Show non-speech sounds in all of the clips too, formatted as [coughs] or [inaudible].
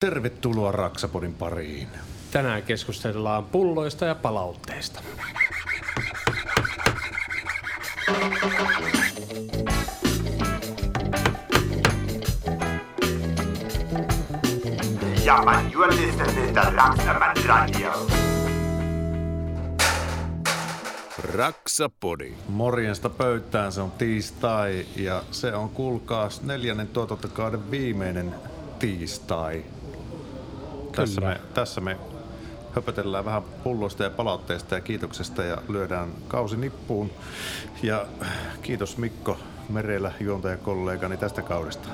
Tervetuloa Raksapodin pariin. Tänään keskustellaan pulloista ja palautteista. Ja man, you are listening to Raksaman Radio. Raksapodi. Morjesta pöytään, se on tiistai ja se on kuulkaas neljännen tuotantokauden viimeinen tiistai. Tässä me, tässä me höpötellään vähän pulloista ja palautteista ja kiitoksesta ja lyödään kausi nippuun. Ja kiitos Mikko Merellä juontajakollegani tästä kaudesta.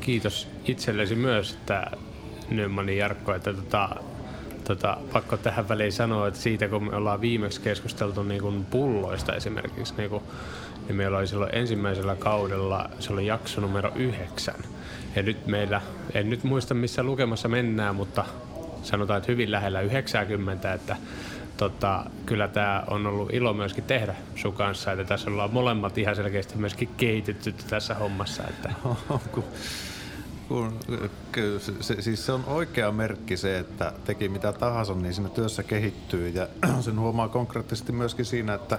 Kiitos itsellesi myös, että Nymanin Jarkko, että tota, tota, pakko tähän väliin sanoa, että siitä kun me ollaan viimeksi keskusteltu niin kuin pulloista esimerkiksi, niin, kuin, niin meillä oli silloin ensimmäisellä kaudella, se oli jakso numero yhdeksän. Ja nyt meillä, en nyt muista missä lukemassa mennään, mutta sanotaan, että hyvin lähellä 90, että tota, kyllä tämä on ollut ilo myöskin tehdä sun kanssa, että tässä ollaan molemmat ihan selkeästi myöskin kehitetty tässä hommassa. Että. [laughs] se, siis se on oikea merkki se, että teki mitä tahansa, niin siinä työssä kehittyy ja [clears throat] sen huomaa konkreettisesti myöskin siinä, että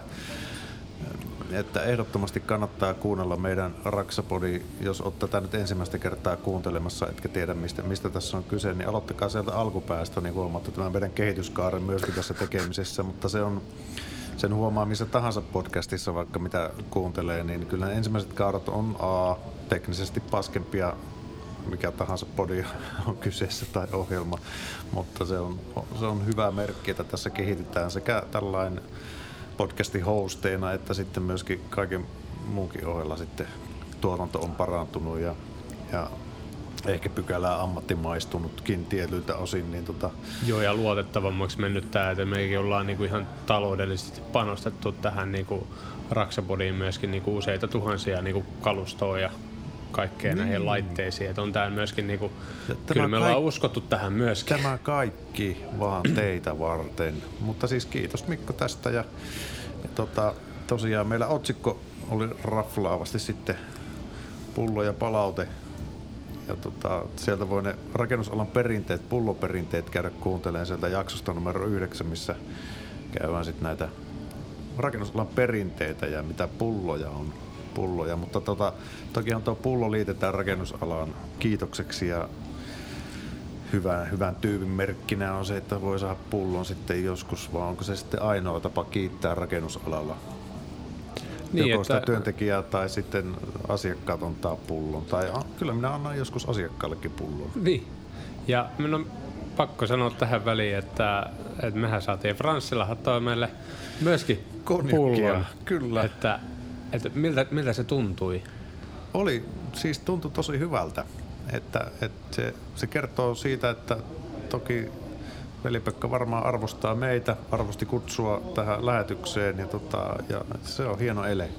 että ehdottomasti kannattaa kuunnella meidän Raksapodi, jos olette tätä nyt ensimmäistä kertaa kuuntelemassa, etkä tiedä mistä, mistä tässä on kyse, niin aloittakaa sieltä alkupäästä, niin huomaatte tämän meidän kehityskaaren myöskin tässä tekemisessä, mutta se on, sen huomaa missä tahansa podcastissa, vaikka mitä kuuntelee, niin kyllä ensimmäiset kaudet on A, teknisesti paskempia mikä tahansa podi on kyseessä tai ohjelma, mutta se on, se on hyvä merkki, että tässä kehitetään sekä tällainen podcastin hosteina, että sitten myöskin kaiken muunkin ohella sitten tuotanto on parantunut ja, ja ehkä pykälää ammattimaistunutkin tietyiltä osin. Niin tota... Joo, ja luotettavammaksi mennyt tämä, että mekin ollaan niinku ihan taloudellisesti panostettu tähän niinku Raksapodiin myöskin niinku useita tuhansia niinku kalustoa ja kaikkeen niin. näihin laitteisiin. Että on tämä myöskin, niinku, kyllä me ollaan uskottu tähän myöskin. Tämä kaikki vaan teitä varten. Mutta siis kiitos Mikko tästä ja, ja tota, tosiaan meillä otsikko oli raflaavasti sitten pullo ja palaute. Ja tota, sieltä voi ne rakennusalan perinteet, pulloperinteet käydä kuuntelemaan sieltä jaksosta numero 9, missä käydään sitten näitä rakennusalan perinteitä ja mitä pulloja on pulloja, mutta tota, toki on tuo pullo liitetään rakennusalaan kiitokseksi ja hyvän, hyvän tyypin merkkinä on se, että voi saada pullon sitten joskus, vai onko se sitten ainoa tapa kiittää rakennusalalla? Niin, Joko että... sitä työntekijää tai sitten asiakkaat antaa pullon. Tai kyllä minä annan joskus asiakkaallekin pullon. Niin. Ja minun on pakko sanoa tähän väliin, että, että mehän saatiin Franssilla hattoa meille myöskin pullon. Kyllä. Että että miltä, miltä se tuntui? Oli, siis tuntui tosi hyvältä. Että, että se, se kertoo siitä, että toki Veli-Pekka varmaan arvostaa meitä, arvosti kutsua tähän lähetykseen ja, tota, ja se on hieno ele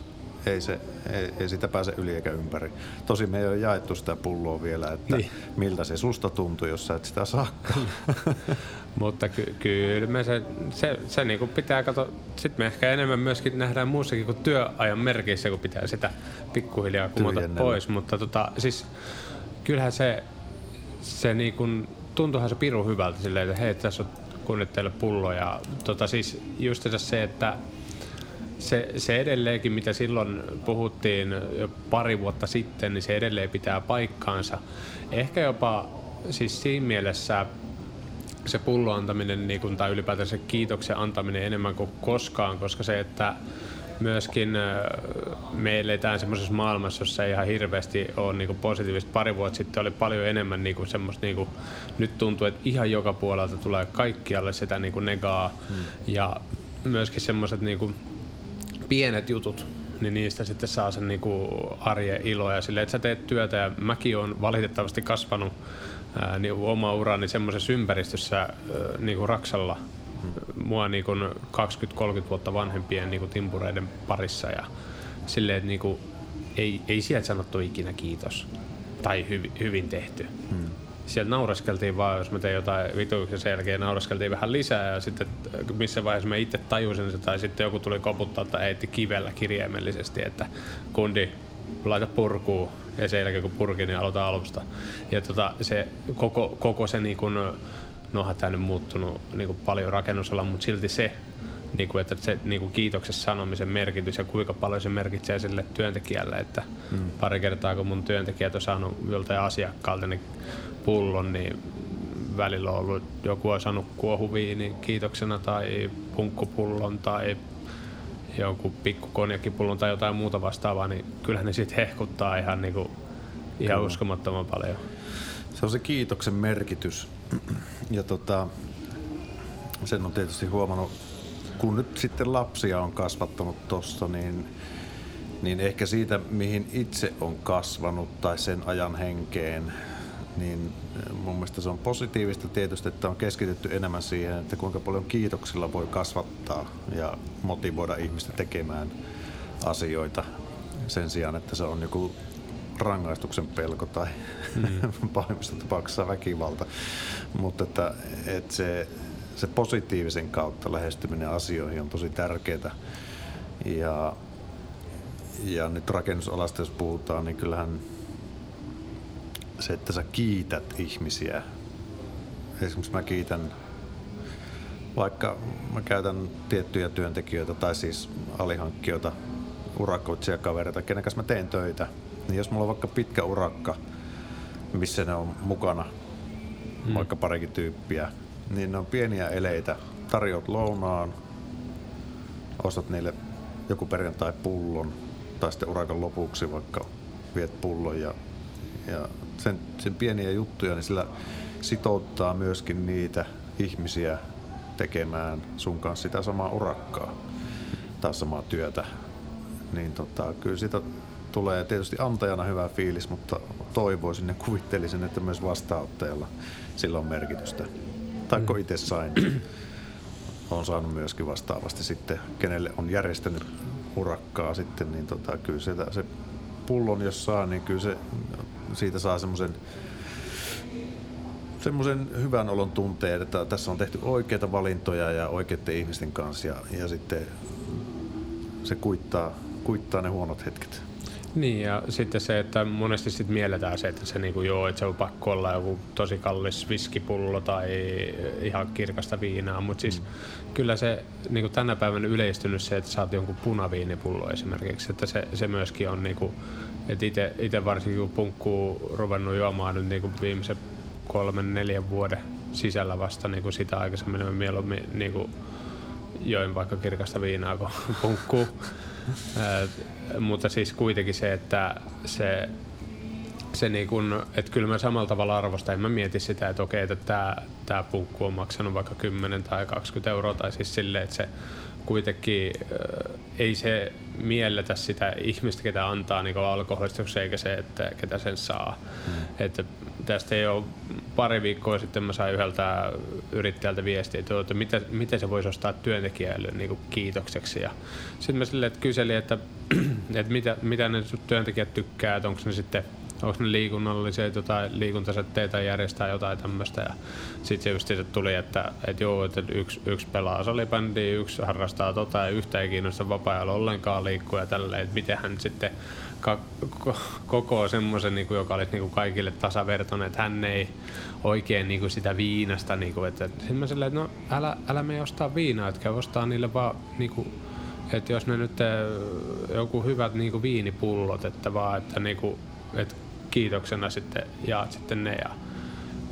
ei, se, ei, ei sitä pääse yli eikä ympäri. Tosi me ei ole jaettu sitä pulloa vielä, että niin. miltä se susta tuntui, jos sä et sitä saakaan. [laughs] Mutta ky- kyllä me se, se, se niinku pitää katsoa. Sitten me ehkä enemmän myöskin nähdään muussakin kuin työajan merkeissä, kun pitää sitä pikkuhiljaa kumota pois. Mutta tota, siis kyllähän se, se niinku, tuntuuhan se piru hyvältä silleen, että hei, tässä on kunnit teille pullo. Ja tota, siis just se, että se, se edelleenkin, mitä silloin puhuttiin jo pari vuotta sitten, niin se edelleen pitää paikkaansa. Ehkä jopa siis siinä mielessä se pullo antaminen niin kuin, tai ylipäätään se kiitoksen antaminen enemmän kuin koskaan, koska se, että myöskin me eletään semmoisessa maailmassa, jossa ei ihan hirveästi ole niin positiivista. Pari vuotta sitten oli paljon enemmän niin kuin semmoista, niin kuin, nyt tuntuu, että ihan joka puolelta tulee kaikkialle sitä niin kuin negaa. Hmm. Ja myöskin semmoiset niin kuin, pienet jutut, niin niistä sitten saa sen niinku arjen iloa ja sille, että sä teet työtä. Ja mäkin on valitettavasti kasvanut ää, niin oma urani semmoisessa ympäristössä ää, niinku Raksalla. Mua niinku 20-30 vuotta vanhempien niinku timpureiden parissa ja silleen, että niinku, ei, ei sieltä sanottu ikinä kiitos tai hyvi, hyvin tehty. Hmm sieltä naureskeltiin vaan, jos mä tein jotain vituuksen sen jälkeen, naureskeltiin vähän lisää ja sitten missä vaiheessa mä itse tajusin se tai sitten joku tuli koputtaa tai eitti kivellä kirjaimellisesti, että kundi laita purkuu ja sen jälkeen kun purkin, niin aloitan alusta. Ja tota, se koko, koko se niin kuin, no tämä nyt muuttunut niin kuin paljon rakennusalla, mutta silti se, niin kuin, että se niin kuin kiitoksessa sanomisen merkitys ja kuinka paljon se merkitsee sille työntekijälle, että mm. pari kertaa kun mun työntekijät on saanut joltain asiakkaalta niin pullon, niin välillä on ollut, joku on saanut kuohuviinin kiitoksena tai punkkupullon tai jonkun pikku konjakkipullon tai jotain muuta vastaavaa, niin kyllähän ne sitten hehkuttaa ihan, niin kuin, ihan uskomattoman paljon. Se on se kiitoksen merkitys. [clears throat] Ja tota, sen on tietysti huomannut, kun nyt sitten lapsia on kasvattanut tuossa, niin, niin ehkä siitä, mihin itse on kasvanut tai sen ajan henkeen, niin mun mielestä se on positiivista tietysti, että on keskitytty enemmän siihen, että kuinka paljon kiitoksilla voi kasvattaa ja motivoida ihmistä tekemään asioita sen sijaan, että se on joku rangaistuksen pelko tai mm. [laughs] pahimmissa tapauksissa väkivalta. Mutta että, että se, se positiivisen kautta lähestyminen asioihin on tosi tärkeää. Ja, ja nyt rakennusalasta jos puhutaan, niin kyllähän se, että sä kiität ihmisiä. Esimerkiksi mä kiitän, vaikka mä käytän tiettyjä työntekijöitä tai siis alihankkijoita, urakoitsijakavereita, kenen kanssa mä teen töitä, niin jos mulla on vaikka pitkä urakka, missä ne on mukana, hmm. vaikka parikin tyyppiä, niin ne on pieniä eleitä. Tarjoat lounaan, ostat niille joku perjantai pullon, tai sitten urakan lopuksi vaikka viet pullon ja, ja sen, sen pieniä juttuja, niin sillä sitouttaa myöskin niitä ihmisiä tekemään sun kanssa sitä samaa urakkaa tai samaa työtä. Niin tota, kyllä siitä tulee tietysti antajana hyvä fiilis, mutta toivoisin ja kuvittelisin, että myös vastaanottajalla sillä on merkitystä. Tai kun itse sain, on saanut myöskin vastaavasti sitten, kenelle on järjestänyt urakkaa sitten, niin tota, kyllä se, se pullon jos saa, niin kyllä se siitä saa semmoisen semmoisen hyvän olon tunteen, että tässä on tehty oikeita valintoja ja oikeiden ihmisten kanssa ja, ja sitten se kuittaa, kuittaa ne huonot hetket. Niin ja sitten se, että monesti sit mielletään se, että se niinku, joo, että se on pakko olla joku tosi kallis viskipullo tai ihan kirkasta viinaa, mutta siis mm. kyllä se niinku tänä päivänä yleistynyt se, että saat jonkun punaviinipullo esimerkiksi, että se, se myöskin on niinku, että itse varsinkin kun punkkuu ruvennut juomaan nyt niinku viimeisen kolmen, neljän vuoden sisällä vasta niinku sitä aikaisemmin mieluummin niinku join vaikka kirkasta viinaa kuin punkkuu. [laughs] mutta siis kuitenkin se, että se, se niin kun, että kyllä mä samalla tavalla arvostan, en mä mieti sitä, että okei, että tämä, tämä punkku on maksanut vaikka 10 tai 20 euroa, tai siis silleen, että se kuitenkin äh, ei se mielletä sitä ihmistä, ketä antaa niin alkoholistukseen, eikä se, että ketä sen saa. Mm. Että tästä ole pari viikkoa sitten mä sain yhdeltä yrittäjältä viestiä, että, että miten, se voisi ostaa työntekijälle niin kuin kiitokseksi. Sitten mä sille, että kyselin, että, [clears throat] että mitä, mitä ne työntekijät tykkää, että onko ne sitten onko ne liikunnallisia jotain liikuntasetteitä järjestää jotain tämmöistä. Ja sitten se just sit tuli, että, että joo, että yksi, yksi pelaa salibändiä, yksi harrastaa tota ja yhtä ei kiinnosta vapaa-ajalla ollenkaan liikkua ja tälleen, että miten hän sitten ka- koko semmoisen, niin joka olisi niin kuin kaikille tasavertoinen, että hän ei oikein niin kuin sitä viinasta, niin kuin, että sitten mä silleen, että no älä, älä me ostaa viinaa, että käy ostaa niille vaan niin kuin, että jos ne nyt joku hyvät niin kuin viinipullot, että vaan, että, niin kuin, että kiitoksena sitten jaat sitten ne ja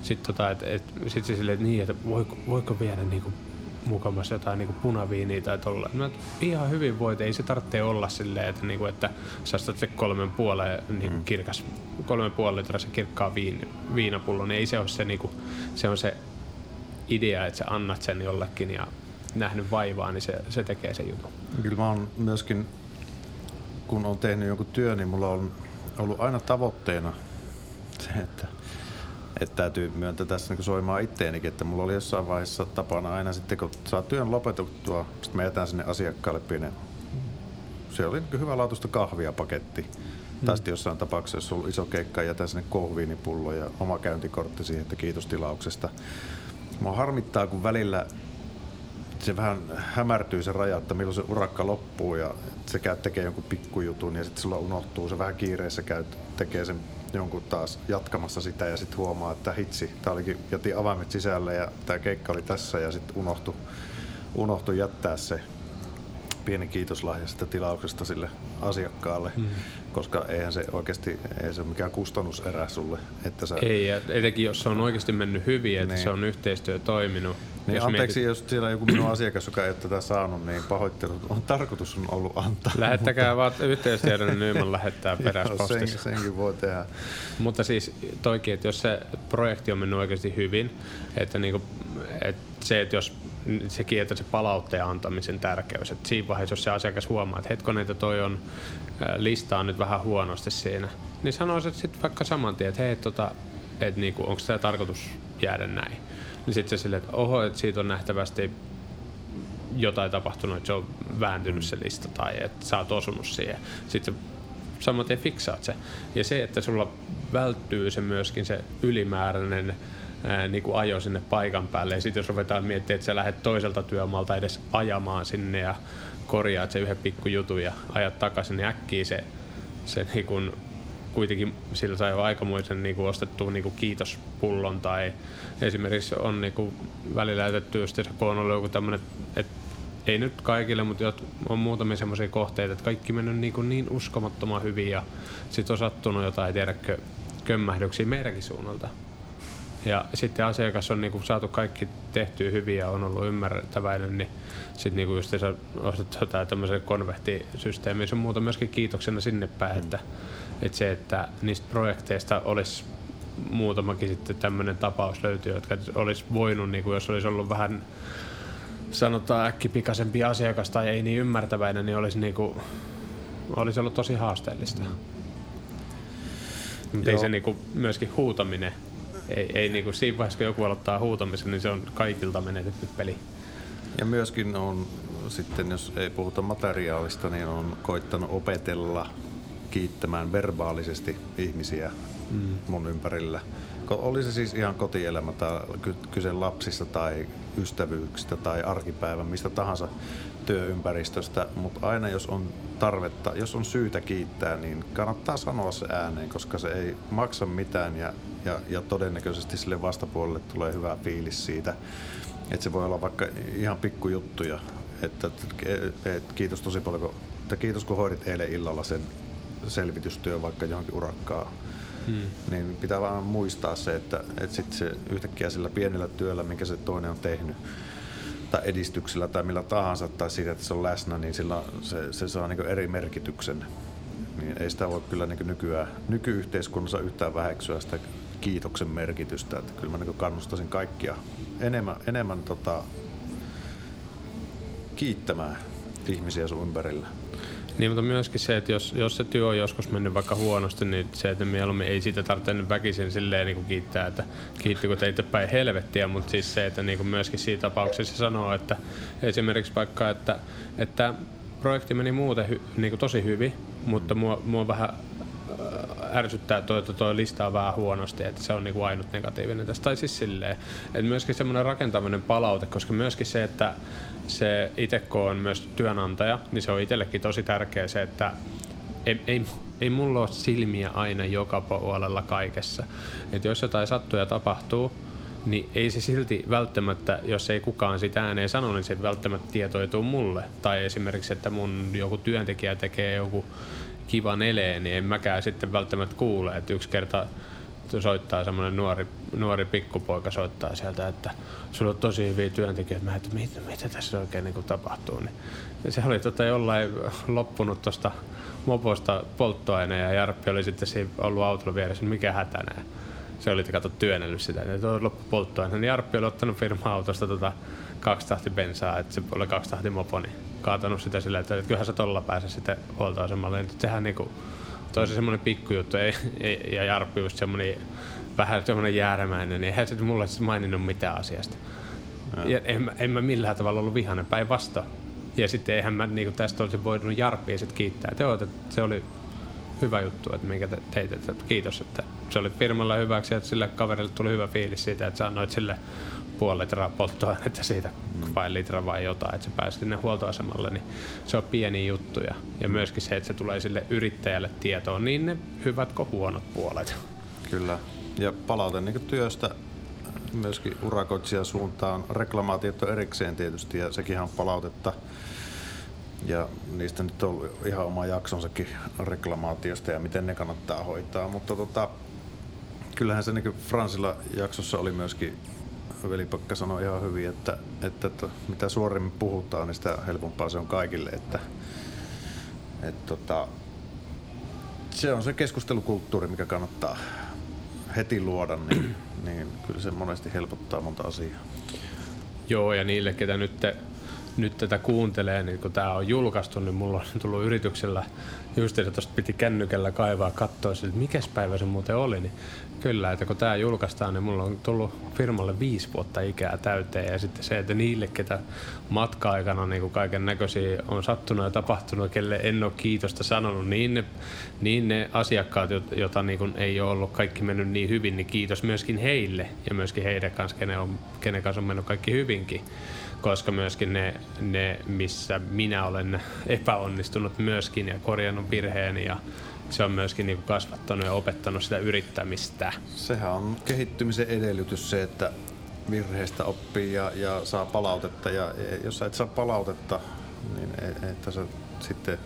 sitten tota, et, et, sit se silleen, että niin, että voiko, voiko viedä niinku mukamassa jotain niinku punaviiniä tai tolla. No, ihan hyvin voit, ei se tarvitse olla silleen, että, niinku, että sä ostat se kolmen puoleen niinku mm. kirkas, kolmen puolen se kirkkaa viin, viinapullo, niin ei se ole se, niinku, se on se idea, että sä annat sen jollekin ja nähnyt vaivaa, niin se, se tekee sen jutun. Kyllä mä oon myöskin, kun on tehnyt jonkun työn, niin mulla on ollut aina tavoitteena se, että, että täytyy myöntää tässä niin soimaan itteenikin, että mulla oli jossain vaiheessa tapana aina sitten, kun saa työn lopetettua, sitten mä jätän sinne asiakkaalle pienen, se oli niin hyvä laatuista kahvia paketti. Hmm. Tai sitten jossain tapauksessa, jos on ollut iso keikka, jätän sinne kohviinipullo ja oma käyntikortti siihen, että kiitos tilauksesta. Mua harmittaa, kun välillä se vähän hämärtyy se raja, että milloin se urakka loppuu ja se käy tekee jonkun pikkujutun ja sitten sulla unohtuu, se vähän kiireessä käy, tekee sen jonkun taas jatkamassa sitä ja sitten huomaa, että hitsi, tää olikin, jätin avaimet sisälle ja tämä keikka oli tässä ja sitten unohtu, unohtu jättää se pieni kiitoslahja sitä tilauksesta sille asiakkaalle, mm. koska eihän se oikeasti ei se ole mikään kustannuserä sulle. Että sä... Ei, ja etenkin jos se on oikeasti mennyt hyvin, että niin. se on yhteistyö toiminut. Niin jos anteeksi, mietit... jos siellä on joku minun asiakas, joka ei ole tätä saanut, niin pahoittelut on tarkoitus on ollut antaa. Lähettäkää vaan yhteistyötä, niin Nyman lähettää peräspostissa. sen, senkin voi tehdä. Mutta siis toikin, että jos se projekti on mennyt oikeasti hyvin, että, niinku, että se, että jos sekin, että se palautteen antamisen tärkeys. Että siinä vaiheessa, jos se asiakas huomaa, että hetkonen, että toi on listaa nyt vähän huonosti siinä, niin sanoisit sitten vaikka saman tien, että hei, tota, että niinku, onko tämä tarkoitus jäädä näin. Niin sitten se silleen, että oho, että siitä on nähtävästi jotain tapahtunut, että se on vääntynyt se lista tai että sä oot osunut siihen. Sitten saman tien fiksaat se. Ja se, että sulla välttyy se myöskin se ylimääräinen ää, niin kuin ajo sinne paikan päälle. Ja sitten jos ruvetaan miettimään, että sä lähdet toiselta työmaalta edes ajamaan sinne ja korjaat se yhden pikkujutun ja ajat takaisin, niin äkkiä se, se niin kuin, kuitenkin sillä sai aikamoisen niin kuin ostettua niin kuin kiitospullon tai esimerkiksi on niin kuin välillä jätetty kun on ollut joku tämmöinen, että ei nyt kaikille, mutta on muutamia semmoisia kohteita, että kaikki mennyt niin, kuin niin uskomattoman hyvin ja sitten on sattunut jotain, tiedäkö, kömmähdyksiä meidänkin suunnalta. Ja sitten asiakas on niinku saatu kaikki tehtyä hyvin ja on ollut ymmärtäväinen, niin sitten niinku just se ostettu jotain tämmöisen konvehtisysteemiin sun muuta myöskin kiitoksena sinne päin, mm. että, että se, että niistä projekteista olisi muutamakin sitten tämmöinen tapaus löytyy, jotka olisi voinut, niin kuin jos olisi ollut vähän sanotaan äkkipikaisempi asiakas tai ei niin ymmärtäväinen, niin olisi, niin kuin, olisi ollut tosi haasteellista. Mutta ei se niin kuin, myöskin huutaminen ei, ei niin kuin siinä vaiheessa, kun joku aloittaa huutamisen, niin se on kaikilta menetetty peli. Ja myöskin on sitten, jos ei puhuta materiaalista, niin on koittanut opetella kiittämään verbaalisesti ihmisiä mm. mun ympärillä. Oli se siis ihan kotielämä tai kyse lapsista tai ystävyyksistä tai arkipäivän, mistä tahansa työympäristöstä, mutta aina jos on tarvetta, jos on syytä kiittää, niin kannattaa sanoa se ääneen, koska se ei maksa mitään ja, ja, ja todennäköisesti sille vastapuolelle tulee hyvä fiilis siitä. Että se voi olla vaikka ihan pikkujuttuja, että, että, että kiitos tosi paljon, että kiitos kun hoidit eilen illalla sen selvitystyön vaikka johonkin urakkaan. Hmm. Niin pitää vaan muistaa se, että, että sit se yhtäkkiä sillä pienellä työllä, minkä se toinen on tehnyt, tai edistyksellä tai millä tahansa, tai siitä, että se on läsnä, niin sillä se, se saa niin eri merkityksen. Niin ei sitä voi kyllä niin nykyään, nykyyhteiskunnassa yhtään väheksyä sitä kiitoksen merkitystä. Että kyllä mä niin kannustaisin kaikkia enemmän, enemmän tota, kiittämään ihmisiä sun ympärillä. Niin, mutta myöskin se, että jos, jos se työ on joskus mennyt vaikka huonosti, niin se, että mieluummin ei siitä tarvitse nyt väkisin silleen niin kuin kiittää, että kiittiko teitä päin helvettiä, mutta siis se, että niin kuin myöskin siinä tapauksessa sanoo, että esimerkiksi vaikka, että, että projekti meni muuten hy, niin kuin tosi hyvin, mutta mua, mua vähän äh, ärsyttää toi, että toi listaa vähän huonosti, että se on niin kuin ainut negatiivinen tästä. Tai siis silleen, että myöskin semmoinen rakentaminen palaute, koska myöskin se, että se itse on myös työnantaja, niin se on itsellekin tosi tärkeä se, että ei, ei, ei mulla ole silmiä aina joka puolella kaikessa. Et jos jotain sattuu ja tapahtuu, niin ei se silti välttämättä, jos ei kukaan sitä ääneen sano, niin se välttämättä tietoituu mulle. Tai esimerkiksi, että mun joku työntekijä tekee joku kivan eleen, niin en mäkään sitten välttämättä kuule. Että yksi kerta soittaa semmoinen nuori, nuori pikkupoika soittaa sieltä, että sulla on tosi hyviä työntekijöitä. Mä että mitä, mitä tässä oikein niin tapahtuu. Niin se oli tota jollain loppunut tuosta moposta polttoaine ja Jarppi oli sitten siinä ollut autolla vieressä, niin mikä hätänä. Se oli kato työnnellyt sitä, että on loppu polttoaine. Niin Jarppi oli ottanut firma-autosta tota kaksi tahti bensaa, että se oli kaksi tahti mopo, niin kaatanut sitä silleen, että kyllähän sä tolla pääse sitten huoltoasemalle. Niin sehän niinku, toi se semmoinen pikkujuttu, ei, ei, ja Jarppi just semmoinen vähän semmoinen jäärämäinen, niin eihän se mulle maininnut mitään asiasta. Ja. ja en, en mä millään tavalla ollut vihainen päinvastoin. Ja sitten eihän mä niin tästä olisi voinut Jarppia sitten kiittää. Te olette, se oli hyvä juttu, että minkä te teit, että kiitos, että se oli firmalla hyväksi, että sille kaverille tuli hyvä fiilis siitä, että sä annoit sille puoli litraa polttoainetta [laughs] siitä, mm. vai litra vai jotain, että se pääsi sinne huoltoasemalle, niin se on pieni juttuja. Ja myöskin se, että se tulee sille yrittäjälle tietoon, niin ne hyvät kuin huonot puolet. Kyllä. Ja palaute niin työstä myöskin urakoitsijan suuntaan. Reklamaatiot on erikseen tietysti ja sekin on palautetta. Ja niistä nyt on ihan oma jaksonsakin reklamaatiosta ja miten ne kannattaa hoitaa. Mutta tota, kyllähän se niin Fransilla jaksossa oli myöskin velipakka sanoi ihan hyvin, että, että, että mitä suorimmin puhutaan, niin sitä helpompaa se on kaikille. Että, että tota, se on se keskustelukulttuuri, mikä kannattaa heti luoda, niin, niin kyllä se monesti helpottaa monta asiaa. Joo, ja niille, ketä nyt, nyt tätä kuuntelee, niin kun tämä on julkaistu, niin mulla on tullut yrityksellä, just että tuosta piti kännykällä kaivaa katsoa, että mikä päivä se muuten oli, niin Kyllä, että kun tämä julkaistaan, niin mulla on tullut firmalle viisi vuotta ikää täyteen. Ja sitten se, että niille, ketä matka-aikana niin kaiken näköisiä on sattunut ja tapahtunut, kelle en ole kiitosta sanonut, niin ne, niin ne asiakkaat, joita niin ei ole ollut kaikki mennyt niin hyvin, niin kiitos myöskin heille ja myöskin heidän kanssa, kenen, on, kenen kanssa on mennyt kaikki hyvinkin koska myöskin ne, ne, missä minä olen epäonnistunut myöskin ja korjannut virheeni ja se on myöskin niin kasvattanut ja opettanut sitä yrittämistä. Sehän on kehittymisen edellytys se, että virheistä oppii ja, ja saa palautetta. Ja jos sä et saa palautetta, niin e, että sä sitten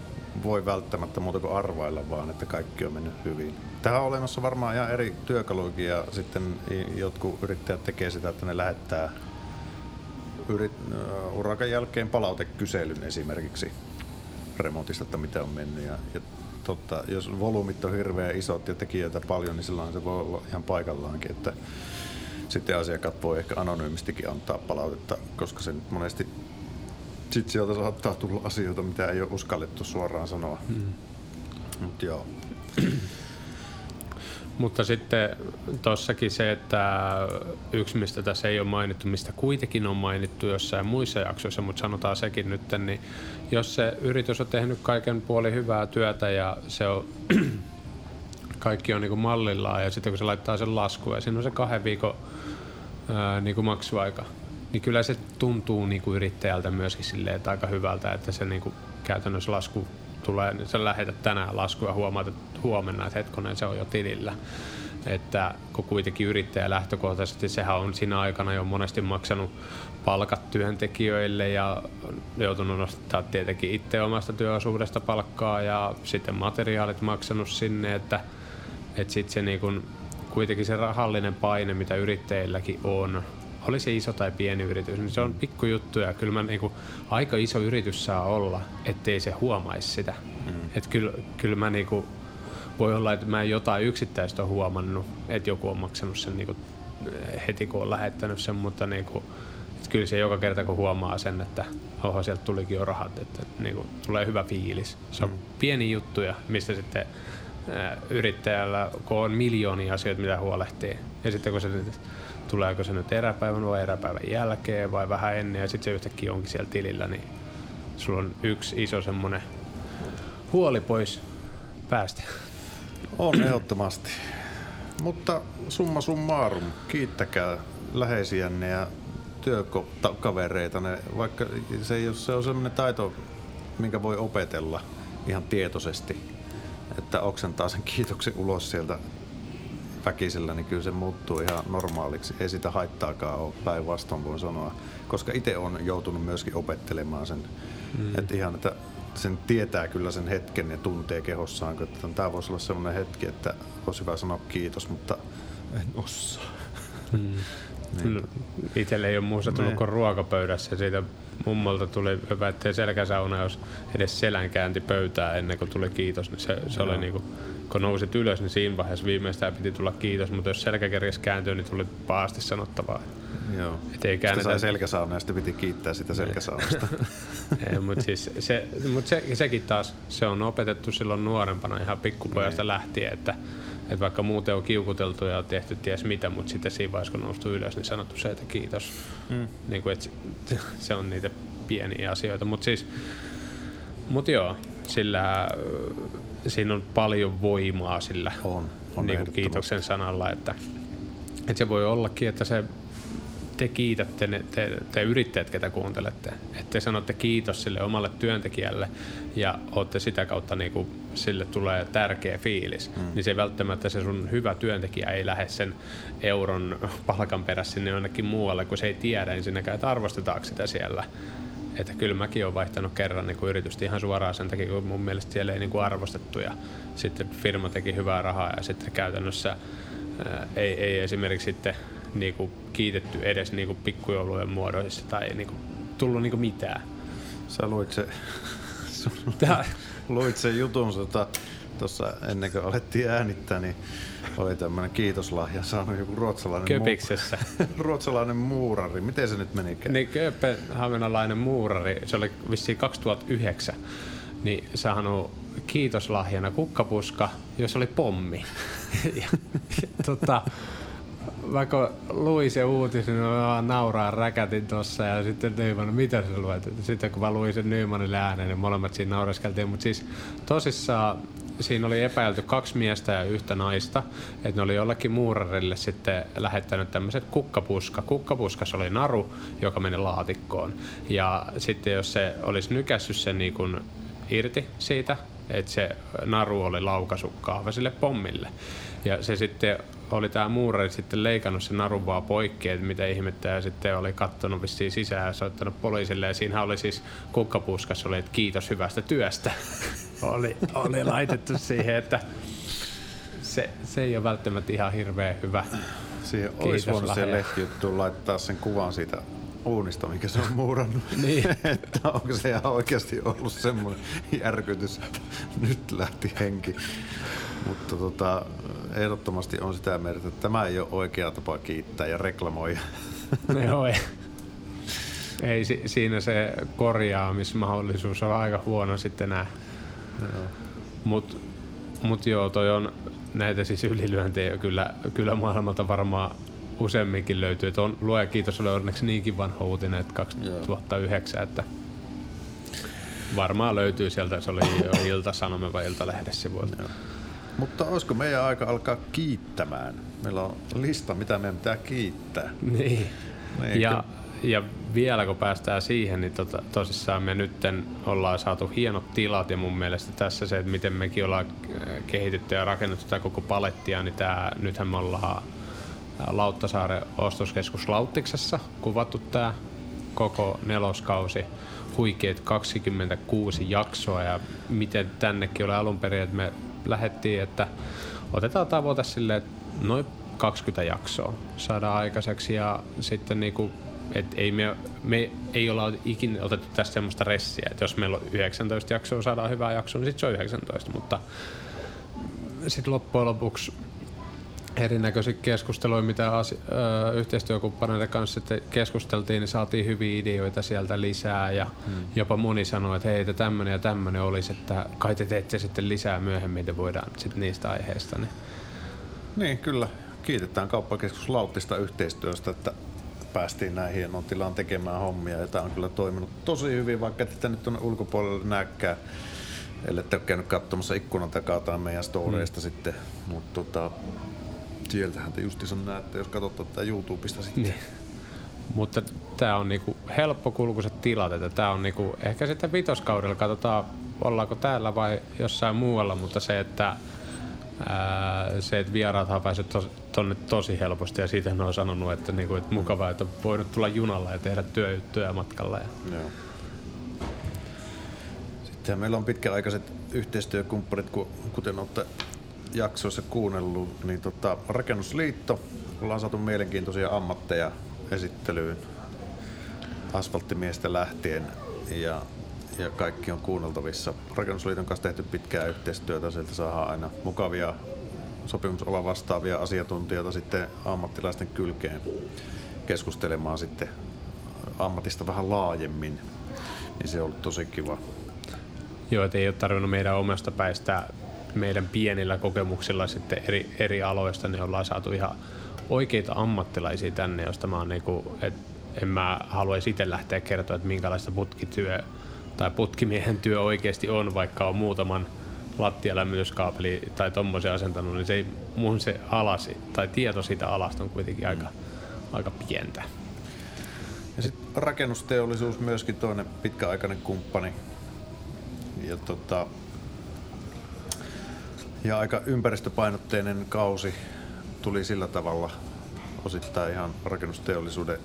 voi välttämättä muuta kuin arvailla vaan, että kaikki on mennyt hyvin. Tähän on olemassa varmaan ihan eri työkaluja ja sitten jotkut yrittäjät tekee sitä, että ne lähettää yrit, urakan jälkeen palautekyselyn esimerkiksi remontista, että mitä on mennyt. Ja, ja totta, jos volyymit on hirveän isot ja tekijöitä paljon, niin silloin se voi olla ihan paikallaankin, että sitten asiakkaat voi ehkä anonyymistikin antaa palautetta, koska se nyt monesti sitten sieltä saattaa tulla asioita, mitä ei ole uskallettu suoraan sanoa. Hmm. Mut joo. Mutta sitten tossakin se, että yksi mistä tässä ei ole mainittu, mistä kuitenkin on mainittu jossain muissa jaksoissa, mutta sanotaan sekin nyt, niin jos se yritys on tehnyt kaiken puoli hyvää työtä ja se on [clears throat] kaikki on niin mallillaan ja sitten kun se laittaa sen lasku ja siinä on se kahden viikon ää, niin kuin maksuaika, niin kyllä se tuntuu niin kuin yrittäjältä myöskin silleen, että aika hyvältä, että se niin kuin käytännössä lasku tulee, niin sä lähetät tänään laskua ja huomaat, että huomenna, että hetkonen se on jo tilillä. Että kun kuitenkin yrittäjä lähtökohtaisesti, sehän on siinä aikana jo monesti maksanut palkat työntekijöille ja joutunut nostaa tietenkin itse omasta työosuudesta palkkaa ja sitten materiaalit maksanut sinne, että, että sitten se niin kun, kuitenkin se rahallinen paine, mitä yrittäjilläkin on, oli se iso tai pieni yritys, niin se on pikkujuttu ja kyllä mä niin kuin, aika iso yritys saa olla, ettei se huomaisi sitä. Mm. Että kyllä, kyllä mä niin kuin, voi olla, että mä en jotain yksittäistä ole huomannut, että joku on maksanut sen niin kuin, heti kun on lähettänyt sen, mutta niin kuin, että kyllä se joka kerta kun huomaa sen, että oho, sieltä tulikin jo rahat, että niin kuin, tulee hyvä fiilis. Se on mm. pieni juttuja, mistä sitten yrittäjällä, kun on miljoonia asioita, mitä huolehtii. Ja sitten kun se tuleeko se nyt eräpäivän vai eräpäivän jälkeen vai vähän ennen ja sitten se yhtäkkiä onkin siellä tilillä, niin sulla on yksi iso semmonen huoli pois päästä. On ehdottomasti. Mutta summa summarum, kiittäkää läheisiänne ja työkavereita, vaikka se ole, se on sellainen taito, minkä voi opetella ihan tietoisesti, että oksentaa sen kiitoksen ulos sieltä väkisellä, niin kyllä se muuttuu ihan normaaliksi. Ei sitä haittaakaan ole, päinvastoin voin sanoa. Koska itse on joutunut myöskin opettelemaan sen. Mm. Että ihan, että sen tietää kyllä sen hetken ja tuntee kehossaan, että tämä voisi olla sellainen hetki, että olisi hyvä sanoa kiitos, mutta en osaa. Mm. [laughs] niin. Itselle ei ole muussa tullut niin. kuin ruokapöydässä. Siitä mummolta tuli hyvä, ettei selkäsauna, jos edes selän käänti pöytää ennen kuin tuli kiitos, niin se, se oli niinku kun nousit ylös, niin siinä vaiheessa viimeistään piti tulla kiitos, mutta jos selkäkerjäs kääntyy, niin tuli pahasti sanottavaa. Joo. Et ei käännetä... Sitten sai selkäsauna ja sitten piti kiittää sitä selkäsaunasta. [laughs] mutta siis se, mut se, sekin taas, se on opetettu silloin nuorempana ihan pikkupojasta niin. lähtien, että, että vaikka muuten on kiukuteltu ja on tehty ties mitä, mutta sitten siinä vaiheessa kun noustu ylös, niin sanottu se, että kiitos. Mm. Niin kuin, että se on niitä pieniä asioita. Mutta siis, mut joo, sillä siinä on paljon voimaa sillä On, on niin kuin kiitoksen sanalla, että, että se voi ollakin, että se te kiitätte, ne, te, te yrittäjät, ketä kuuntelette, että te sanotte kiitos sille omalle työntekijälle ja olette sitä kautta niin kuin, sille tulee tärkeä fiilis, mm. niin se välttämättä se sun hyvä työntekijä ei lähde sen euron palkan perässä sinne jonnekin muualle, kun se ei tiedä ensinnäkään, että arvostetaanko sitä siellä. Että kyllä mäkin olen vaihtanut kerran niin kuin yritystä ihan suoraan sen takia, kun mun mielestä siellä ei niin kuin arvostettu ja sitten firma teki hyvää rahaa ja sitten käytännössä ää, ei, ei esimerkiksi sitten niin kuin kiitetty edes niin kuin pikkujoulujen muodoissa tai niin kuin tullut niin kuin mitään. Sä luit se, [laughs] luit sen jutun tota, tuossa ennen kuin alettiin äänittää, niin oli tämmöinen kiitoslahja saanut joku ruotsalainen, Köpiksessä. [laughs] ruotsalainen muurari. Miten se nyt menikään? Niin Kööpenhaminalainen muurari, se oli vissiin 2009, niin saanut kiitoslahjana kukkapuska, jos oli pommi. ja, [laughs] ja, tota, vaikka luin se uutisen, niin mä vaan nauraa räkätin tossa ja sitten Nyman, mitä sä luet? Sitten kun mä luin sen Nymanille ääneen, niin molemmat siinä naureskeltiin. Mutta siis tosissaan siinä oli epäilty kaksi miestä ja yhtä naista, että ne oli jollekin muurarille sitten lähettänyt tämmöiset kukkapuska. Kukkapuskas oli naru, joka meni laatikkoon. Ja sitten jos se olisi nykässyt sen niin kuin irti siitä, että se naru oli laukaisu kahvasille pommille. Ja se sitten oli tämä muurari sitten leikannut sen narun vaan poikki, että mitä ihmettä, ja sitten oli kattonut vissiin sisään ja soittanut poliisille, ja siinä oli siis kukkapuskas, oli, että kiitos hyvästä työstä. [laughs] oli, oli laitettu siihen, että se, se ei ole välttämättä ihan hirveän hyvä. Siihen olisi voinut se lahja. lehtijuttuun laittaa sen kuvan siitä uunista, mikä se on [laughs] muurannut. Niin. [laughs] että onko se ihan oikeasti ollut semmoinen järkytys, että [laughs] nyt lähti henki. Mutta tota, ehdottomasti on sitä mieltä, että tämä ei ole oikea tapa kiittää ja reklamoida. Joo, ei. ei si, siinä se korjaamismahdollisuus on aika huono sitten nää. Mut, mut joo, toi on näitä siis ylilyöntejä kyllä, kyllä maailmalta varmaan useamminkin löytyy. Et on, luoja kiitos, oli onneksi niinkin vanha uutinen, että 2009, että varmaan löytyy sieltä, se oli jo [coughs] Ilta-Sanome vai sivuilta. Mutta olisiko meidän aika alkaa kiittämään? Meillä on lista, mitä meidän pitää kiittää. Niin. Niin, ja, ja vielä kun päästään siihen, niin tota, tosissaan me nytten ollaan saatu hienot tilat ja mun mielestä tässä se, että miten mekin ollaan äh, kehitetty ja rakennettu tätä koko palettia, niin tää, nythän me ollaan äh, Lauttasaaren ostoskeskus Lauttiksessa kuvattu tämä koko neloskausi. Huikeet 26 jaksoa ja miten tännekin oli alun perin, että me lähdettiin, että otetaan tavoite silleen, että noin 20 jaksoa saadaan aikaiseksi ja sitten niinku, et ei me, me ei olla ikinä otettu tästä semmoista ressiä, että jos meillä on 19 jaksoa, saadaan hyvää jaksoa, niin sitten se on 19, mutta sitten loppujen lopuksi erinäköisiä keskusteluja, mitä asi- ö, yhteistyökumppaneiden kanssa keskusteltiin, niin saatiin hyviä ideoita sieltä lisää ja hmm. jopa moni sanoi, että hei, että tämmöinen ja tämmöinen olisi, että kai te teette sitten lisää myöhemmin, että voidaan sitten niistä aiheista. Niin. Niin, kyllä. Kiitetään kauppakeskus Lauttista yhteistyöstä, että päästiin näin hienoon tilaan tekemään hommia. Ja tämä on kyllä toiminut tosi hyvin, vaikka tätä nyt tuonne ulkopuolelle näkään. Ellei ole käynyt katsomassa ikkunan takaa tai meidän storeista mm. sitten. Mutta tota, sieltähän te justiinsa näette, jos katsotte tätä YouTubesta sitten. Niin. Mutta tämä on niinku helppokulkuiset tilat, että tämä on niinku, ehkä sitten vitoskaudella katsotaan, ollaanko täällä vai jossain muualla, mutta se, että ää, se, että vieraathan pääsee tos, tonne tosi helposti ja siitä ne on sanonut, että, niinku, että mukavaa, että voinut tulla junalla ja tehdä työjuttuja matkalla. Ja, Joo. Sitten meillä on pitkäaikaiset yhteistyökumppanit, ku- kuten olette jaksoissa kuunnellut, niin tota, Rakennusliitto, ollaan saatu mielenkiintoisia ammatteja esittelyyn asfalttimiestä lähtien ja, ja kaikki on kuunneltavissa. Rakennusliiton kanssa tehty pitkää yhteistyötä, sieltä saadaan aina mukavia sopimusola vastaavia asiantuntijoita sitten ammattilaisten kylkeen keskustelemaan sitten ammatista vähän laajemmin, niin se on ollut tosi kiva. joo, että ei ole tarvinnut meidän omasta päistä meidän pienillä kokemuksilla sitten eri, eri aloista, niin ollaan saatu ihan oikeita ammattilaisia tänne, josta mä oon niinku, et en mä haluaisi itse lähteä kertoa, että minkälaista putkityö tai putkimiehen työ oikeasti on, vaikka on muutaman lattialämmityskaapeli tai tommoisen asentanut, niin se ei, mun se alasi, tai tieto siitä alasta on kuitenkin aika, aika pientä. Ja sitten rakennusteollisuus myöskin toinen pitkäaikainen kumppani. Ja, tota, ja aika ympäristöpainotteinen kausi tuli sillä tavalla osittain ihan rakennusteollisuuden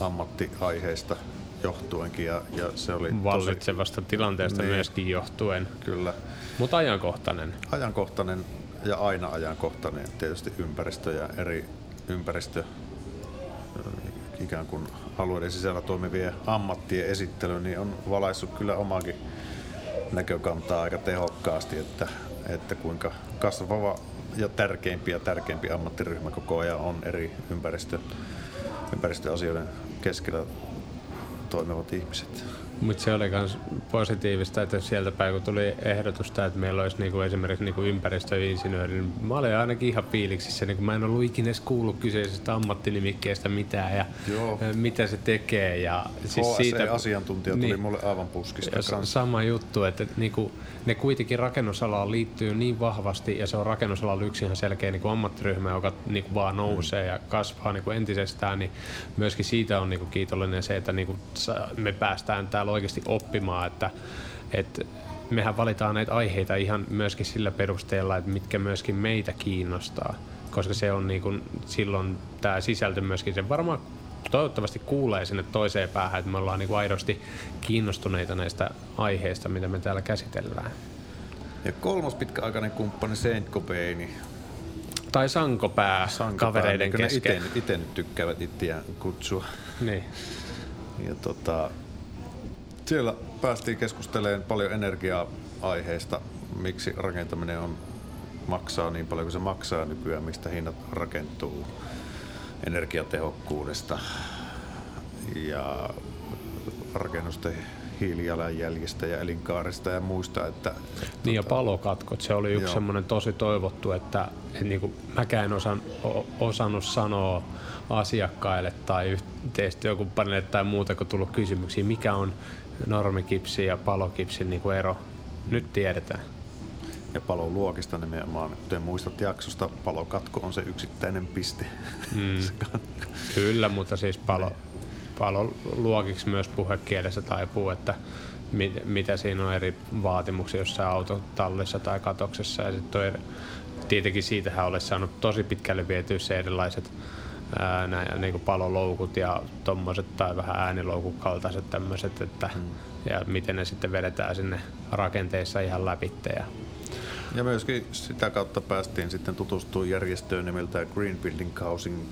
ammattiaiheista johtuenkin ja, ja se oli Vallitsevasta tosi... tilanteesta niin, myöskin johtuen. Kyllä. Mutta ajankohtainen. Ajankohtainen ja aina ajankohtainen tietysti ympäristö ja eri ympäristö ikään kuin alueiden sisällä toimivien ammattien esittely, niin on valaissut kyllä omakin näkökantaa aika tehokkaasti, että, että kuinka kasvava ja tärkeimpi ja tärkeimpi ammattiryhmä koko ajan on eri ympäristö, ympäristöasioiden keskellä toimivat ihmiset. Mutta se oli myös positiivista, että sieltä päin kun tuli ehdotusta, että meillä olisi niinku esimerkiksi niinku ympäristöinsinööri, niin mä olin ainakin ihan fiiliksissä, niin mä en ollut ikinä edes kuullut kyseisestä ammattinimikkeestä mitään ja Joo. mitä se tekee. Ja siis siitä, asiantuntija tuli niin, mulle aivan puskista kanssa. Sama juttu, että niinku, ne kuitenkin rakennusalaan liittyy niin vahvasti ja se on rakennusalalla yksi ihan selkeä niinku ammattiryhmä, joka niinku vaan nousee mm. ja kasvaa niinku entisestään, niin myöskin siitä on niinku kiitollinen se, että niinku me päästään täällä oikeasti oppimaan, että, että mehän valitaan näitä aiheita ihan myöskin sillä perusteella, että mitkä myöskin meitä kiinnostaa, koska se on niin kuin, silloin tämä sisältö myöskin, se varmaan toivottavasti kuulee sinne toiseen päähän, että me ollaan niin kuin aidosti kiinnostuneita näistä aiheista, mitä me täällä käsitellään. Ja kolmas pitkäaikainen kumppani Saint Cobain. Tai Sankopää, Sankopää kavereiden niin kesken. Itse nyt tykkäävät itseään kutsua. Niin. Ja tota, siellä päästiin keskustelemaan paljon energiaa-aiheista, miksi rakentaminen on, maksaa niin paljon kuin se maksaa nykyään, mistä hinnat rakentuu energiatehokkuudesta? Ja rakennusten hiilijalanjäljestä ja elinkaarista ja muista. Että, niin tota, ja palokatkot, se oli yksi semmoinen tosi toivottu, että, että niin kuin mäkään en osan, osannut sanoa asiakkaille tai yhteistyökumppanille tai muuta, kun tullut kysymyksiä, mikä on normikipsi ja palokipsin niin kuin ero. Nyt tiedetään. Ja paloluokista nimenomaan, kuten muistat jaksosta, palokatko on se yksittäinen piste. Mm. [laughs] Kyllä, mutta siis palo, paloluokiksi myös puhekielessä taipuu, että mit, mitä siinä on eri vaatimuksia jossain autotallissa tai katoksessa. Ja sitten tietenkin siitähän olisi saanut tosi pitkälle vietyä se erilaiset ää, näin, niin kuin paloloukut ja tommoset tai vähän ääniloukut kaltaiset tämmöiset, että hmm. ja miten ne sitten vedetään sinne rakenteissa ihan läpitte. Ja, ja myöskin sitä kautta päästiin sitten tutustumaan järjestöön nimeltä Green Building Housing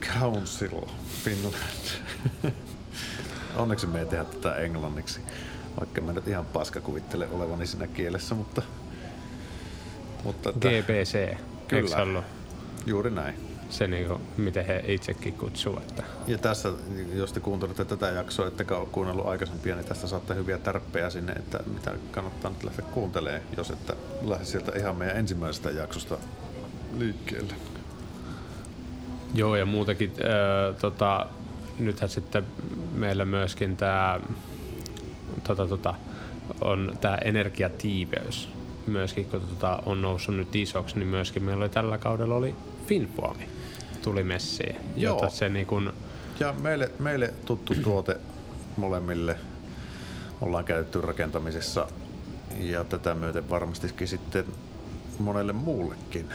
Council Finland. Onneksi me ei tehdä tätä englanniksi, vaikka mä nyt ihan paska kuvittele olevani siinä kielessä, mutta... mutta että, GBC, kyllä, juuri näin se niin kuin, miten he itsekin kutsuu. Että. Ja tässä, jos te kuuntelette tätä jaksoa, ettekä ole kuunnellut aikaisempia, niin tästä saatte hyviä tärppejä sinne, että mitä kannattaa nyt lähteä kuuntelemaan, jos että lähde sieltä ihan meidän ensimmäisestä jaksosta liikkeelle. Joo, ja muutenkin, äh, tota, nythän sitten meillä myöskin tämä tota, tota, on tämä energiatiiveys myöskin, kun tota, on noussut nyt isoksi, niin myöskin meillä oli tällä kaudella oli Finfoami tuli messiin. Joo. Jota se niin kun... Ja meille, meille tuttu tuote molemmille ollaan käytetty rakentamisessa ja tätä myöten varmastikin sitten monelle muullekin.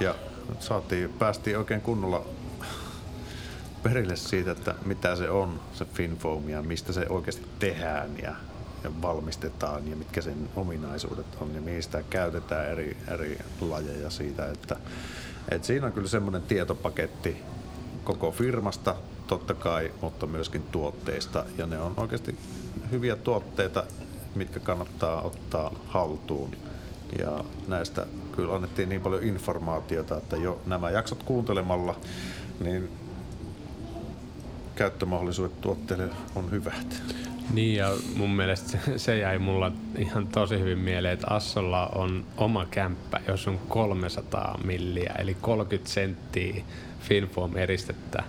Ja saatiin, päästiin oikein kunnolla perille siitä, että mitä se on se Finfoam ja mistä se oikeasti tehdään ja, ja valmistetaan ja mitkä sen ominaisuudet on ja mihin sitä käytetään eri, eri lajeja siitä, että et siinä on kyllä semmoinen tietopaketti koko firmasta totta kai, mutta myöskin tuotteista. Ja ne on oikeasti hyviä tuotteita, mitkä kannattaa ottaa haltuun. Ja näistä kyllä annettiin niin paljon informaatiota, että jo nämä jaksot kuuntelemalla, niin käyttömahdollisuudet tuotteille on hyvät. Niin ja mun mielestä se jäi mulla ihan tosi hyvin mieleen, että Assolla on oma kämppä, jos on 300 milliä, eli 30 senttiä Finform eristettä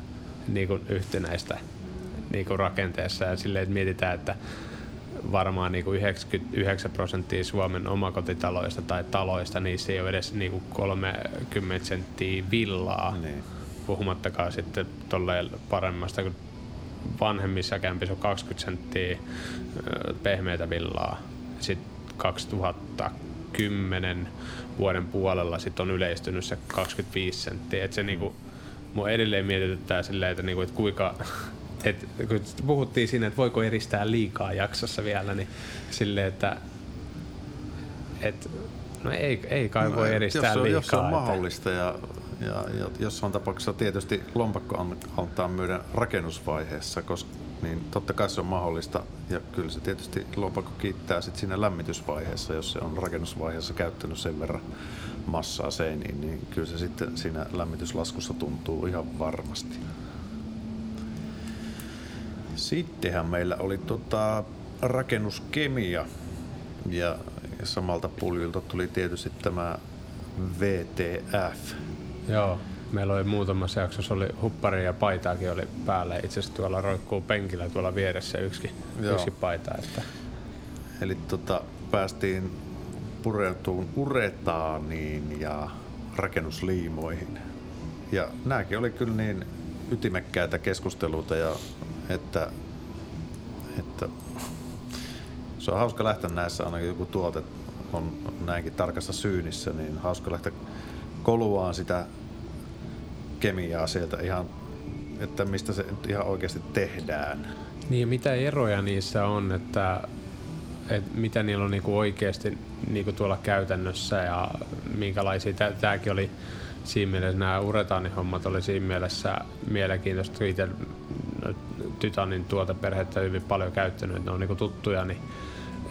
niin kuin yhtenäistä niin kuin rakenteessa ja silleen, että mietitään, että varmaan niin kuin 99 prosenttia Suomen omakotitaloista tai taloista, niissä ei ole edes niin kuin 30 senttiä villaa. Niin. Puhumattakaan sitten tolleen paremmasta, kun vanhemmissa kämpissä on 20 senttiä pehmeitä villaa. Sitten 2010 vuoden puolella sit on yleistynyt se 25 senttiä. Et se niinku, mua edelleen mietityttää silleen, että, niinku, että kuinka [laughs] et, kun puhuttiin siinä, että voiko eristää liikaa jaksossa vielä, niin silleen, että et, no ei, ei kai no, voi eristää jos on, liikaa. Jos se on että... mahdollista ja, ja, ja jossain tapauksessa tietysti lompakko antaa myydä rakennusvaiheessa, koska niin totta kai se on mahdollista. Ja kyllä se tietysti lompakko kiittää sit siinä lämmitysvaiheessa, jos se on rakennusvaiheessa käyttänyt sen verran massaa seiniin, niin kyllä se sitten siinä lämmityslaskussa tuntuu ihan varmasti. Sittenhän meillä oli tota rakennuskemia ja samalta puljulta tuli tietysti tämä VTF. Joo, meillä oli muutamassa jaksossa oli huppari ja paitaakin oli päällä. Itse asiassa tuolla roikkuu penkillä tuolla vieressä yksi, yksi paita. Että. Eli tota, päästiin pureutuun uretaaniin ja rakennusliimoihin. Ja nämäkin oli kyllä niin ytimekkäitä keskusteluita ja että, että se on hauska lähteä näissä ainakin joku tuote on näinkin tarkassa syynissä, niin hauska lähteä koluaan sitä kemiaa sieltä ihan, että mistä se nyt ihan oikeasti tehdään. Niin mitä eroja niissä on, että, että mitä niillä on niinku oikeasti niinku tuolla käytännössä ja minkälaisia, tämäkin oli siinä mielessä nämä uretaanihommat oli siinä mielessä mielenkiintoista, itse Titanin tuoteperhettä hyvin paljon käyttänyt, ne on niinku tuttuja, niin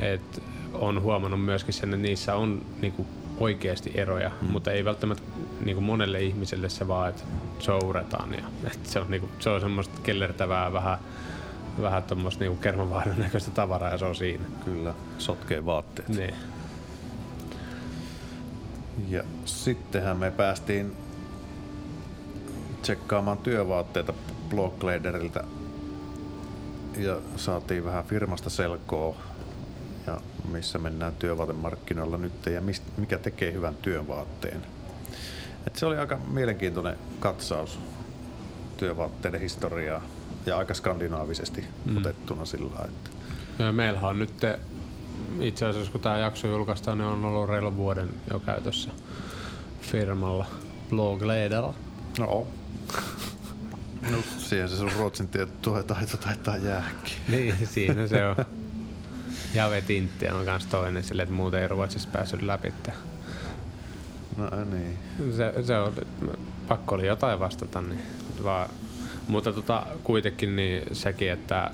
et on huomannut myöskin sen, että niissä on niinku oikeasti eroja, mm. mutta ei välttämättä niinku monelle ihmiselle se vaan, että souretaan. Ja, että se, on niinku, se on semmoista kellertävää vähän vähän tuommoista niinku kermavaahdon näköistä tavaraa ja se on siinä. Kyllä, sotkee vaatteet. Niin. Ja sittenhän me päästiin tsekkaamaan työvaatteita Blockladerilta ja saatiin vähän firmasta selkoa ja missä mennään työvaatemarkkinoilla nyt ja mist, mikä tekee hyvän työvaatteen. Et se oli aika mielenkiintoinen katsaus työvaatteiden historiaa ja aika skandinaavisesti mm. otettuna sillä että. Meillähän on nyt itse asiassa kun tämä jakso julkaistaan, niin on ollut reilu vuoden jo käytössä firmalla Blogledella. No. [laughs] No, siihen se sun ruotsin taito taitaa jääkin. niin, siinä se on. [laughs] Jave Tintti on myös toinen sille, että muuten ei Ruotsissa päässyt läpi. No niin. Se, se on, pakko oli jotain vastata, niin vaan, mutta tota, kuitenkin niin sekin, että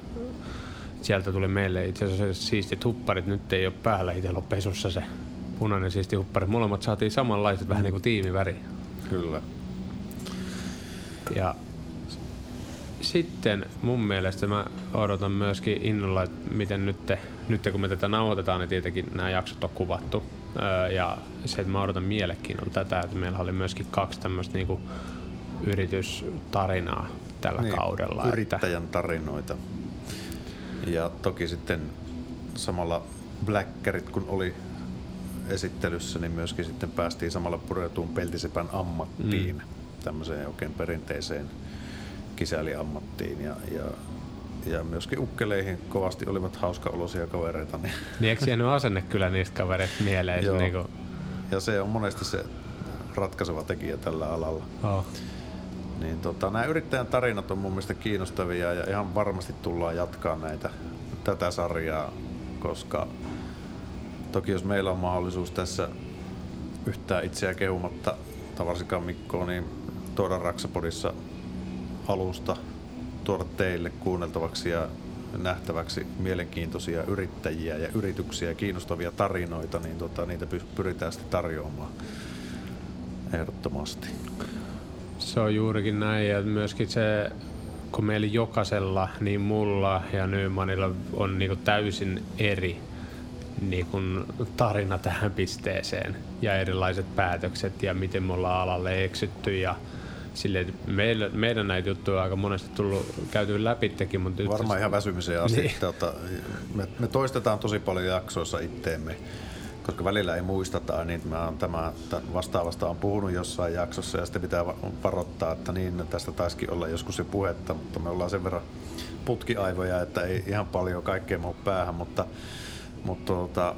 sieltä tuli meille itse asiassa siistit hupparit, nyt ei ole päällä itsellä pesussa se punainen siisti huppari. Molemmat saatiin samanlaiset, vähän niin kuin tiimiväri. Kyllä. Ja sitten mun mielestä mä odotan myöskin innolla, että miten nyt, te, nyt kun me tätä nauhoitetaan, niin tietenkin nämä jaksot on kuvattu. Öö, ja se, että mä odotan mielenkiinnolla tätä, että meillä oli myöskin kaksi tämmöistä niinku yritystarinaa tällä niin, kaudella. Yrittäjän että... tarinoita. Ja toki sitten samalla Blackerit, kun oli esittelyssä, niin myöskin sitten päästiin samalla pureutuun peltisepän ammattiin, mm. tämmöiseen oikein perinteiseen kisäliammattiin ja, ja, ja myöskin ukkeleihin kovasti olivat hauska olosia kavereita. Niin, [laughs] niin eikö jäänyt asenne kyllä niistä kavereista mieleen? Joo. Niin kuin... Ja se on monesti se ratkaiseva tekijä tällä alalla. Oh. Niin tota, nämä yrittäjän tarinat on mun mielestä kiinnostavia ja ihan varmasti tullaan jatkaa näitä tätä sarjaa, koska toki jos meillä on mahdollisuus tässä yhtään itseä kehumatta, tai varsinkaan Mikkoa, niin tuoda Raksapodissa alusta tuoda teille kuunneltavaksi ja nähtäväksi mielenkiintoisia yrittäjiä ja yrityksiä ja kiinnostavia tarinoita, niin tota, niitä pyritään sitten tarjoamaan ehdottomasti. Se on juurikin näin ja myöskin se, kun meillä jokaisella, niin mulla ja Nymanilla on niin täysin eri niin kuin tarina tähän pisteeseen ja erilaiset päätökset ja miten me ollaan alalle eksytty ja silleen, meillä, meidän näitä juttuja on aika monesti tullut käyty läpittekin. Mutta Varmaan ihan väsymiseen asti. Niin. Tota, me, me, toistetaan tosi paljon jaksoissa itteemme, koska välillä ei muisteta, niin mä oon tämä vastaavasta on puhunut jossain jaksossa ja sitten pitää varoittaa, että niin tästä taisikin olla joskus se puhetta, mutta me ollaan sen verran putkiaivoja, että ei ihan paljon kaikkea muu päähän, mutta, mutta tota,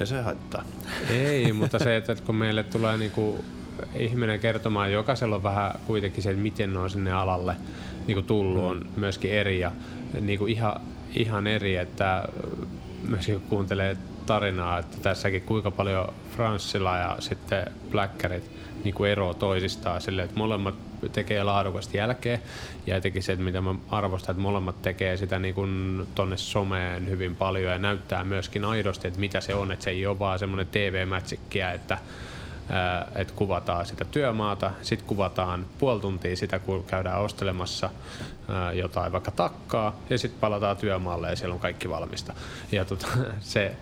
ei se haittaa. Ei, mutta se, että kun meille tulee niinku ihminen kertomaan, jokaisella on vähän kuitenkin se, että miten ne on sinne alalle niinku tullut, on myöskin eri ja niinku ihan, ihan eri, että myöskin kun kuuntelee tarinaa, että tässäkin kuinka paljon Franssilla ja sitten Blackerit niin kuin eroa toisistaan sille, että molemmat tekee laadukasta jälkeä ja etenkin se, että mitä mä arvostan, että molemmat tekee sitä niin kuin tonne someen hyvin paljon ja näyttää myöskin aidosti, että mitä se on, että se ei ole vaan semmoinen TV-mätsikkiä, että että kuvataan sitä työmaata, sitten kuvataan puoli tuntia sitä, kun käydään ostelemassa jotain vaikka takkaa, ja sitten palataan työmaalle ja siellä on kaikki valmista. Ja tota, [laughs] se,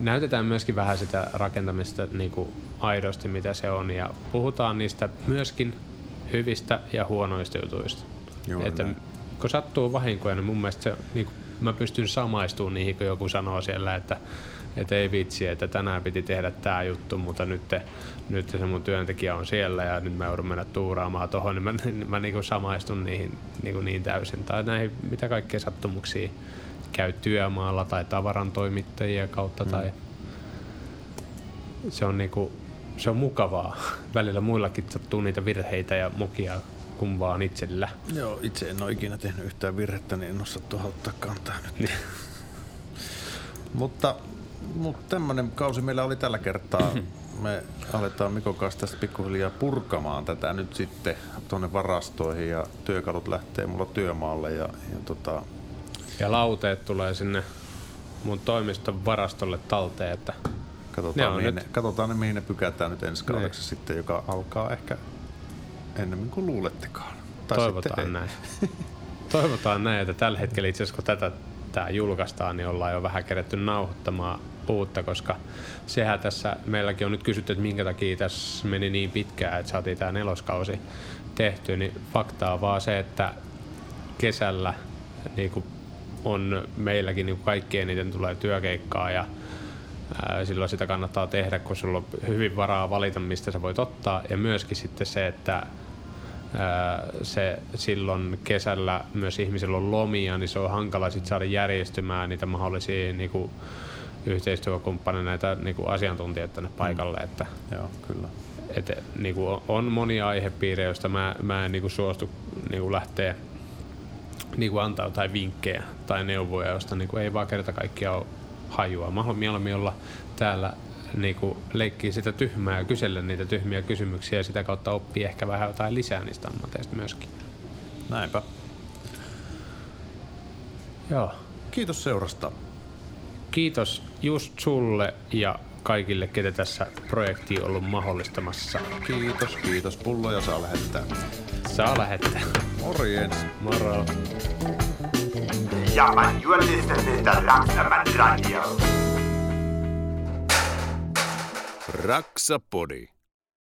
näytetään myöskin vähän sitä rakentamista niin kuin aidosti, mitä se on, ja puhutaan niistä myöskin hyvistä ja huonoista jutuista. Joo, että kun sattuu vahinkoja, niin mun mielestä se, niin kuin, mä pystyn samaistumaan niihin, kun joku sanoo siellä, että, että ei vitsi, että tänään piti tehdä tämä juttu, mutta nyt, nyt se mun työntekijä on siellä ja nyt mä joudun mennä tuuraamaan tuohon, niin mä, niin mä niin kuin samaistun niihin niin, kuin niin täysin. Tai näihin, mitä kaikkea sattumuksia käy työmaalla tai tavarantoimittajia kautta. Mm. Tai se on, niinku, se on mukavaa. Välillä muillakin sattuu niitä virheitä ja mukia kuin vaan itsellä. Joo, itse en ole ikinä tehnyt yhtään virhettä, niin en osaa tuohon ottaa kantaa nyt. Niin. mutta, mutta tämmöinen kausi meillä oli tällä kertaa. Me aletaan Mikon kanssa tästä pikkuhiljaa purkamaan tätä nyt sitten tuonne varastoihin ja työkalut lähtee mulla työmaalle ja, ja tota, ja lauteet tulee sinne mun toimiston varastolle talteen, että Katsotaan, ne mihin, nyt... ne, katsotaan ne, mihin ne pykätään nyt ensi kaudeksi niin. sitten, joka alkaa ehkä ennemmin kuin luulettekaan. Tai Toivotaan näin. [laughs] Toivotaan näin, että tällä hetkellä itse asiassa kun tätä tämä julkaistaan, niin ollaan jo vähän kerätty nauhoittamaan uutta, koska sehän tässä, meilläkin on nyt kysytty, että minkä takia tässä meni niin pitkään, että saatiin tämä neloskausi tehty, niin fakta on vaan se, että kesällä niin kuin on meilläkin niin kaikki eniten tulee työkeikkaa ja silloin sitä kannattaa tehdä, kun sulla on hyvin varaa valita, mistä sä voit ottaa. Ja myöskin sitten se, että se silloin kesällä myös ihmisillä on lomia, niin se on hankala sit saada järjestymään niitä mahdollisia niin kuin, yhteistyökumppaneita, näitä niin kuin asiantuntijoita tänne paikalle. Mm. Että, Joo, kyllä. Et, niin kuin on monia aihepiirejä, joista mä, mä en niin kuin suostu niin kuin lähteä niin kuin antaa jotain vinkkejä tai neuvoja, josta niin kuin ei vaan kerta kaikkiaan ole hajua. Mä haluan mieluummin olla täällä niin kuin leikkii sitä tyhmää ja kysellä niitä tyhmiä kysymyksiä ja sitä kautta oppii ehkä vähän jotain lisää niistä ammateista myöskin. Näinpä. Joo. Kiitos seurasta. Kiitos just sulle ja kaikille, ketä tässä projekti on ollut mahdollistamassa. Kiitos, kiitos. Pulloja saa lähettää. Saa lähettää. Morjens. Moro. Ja, man, Radio. Raksapodi.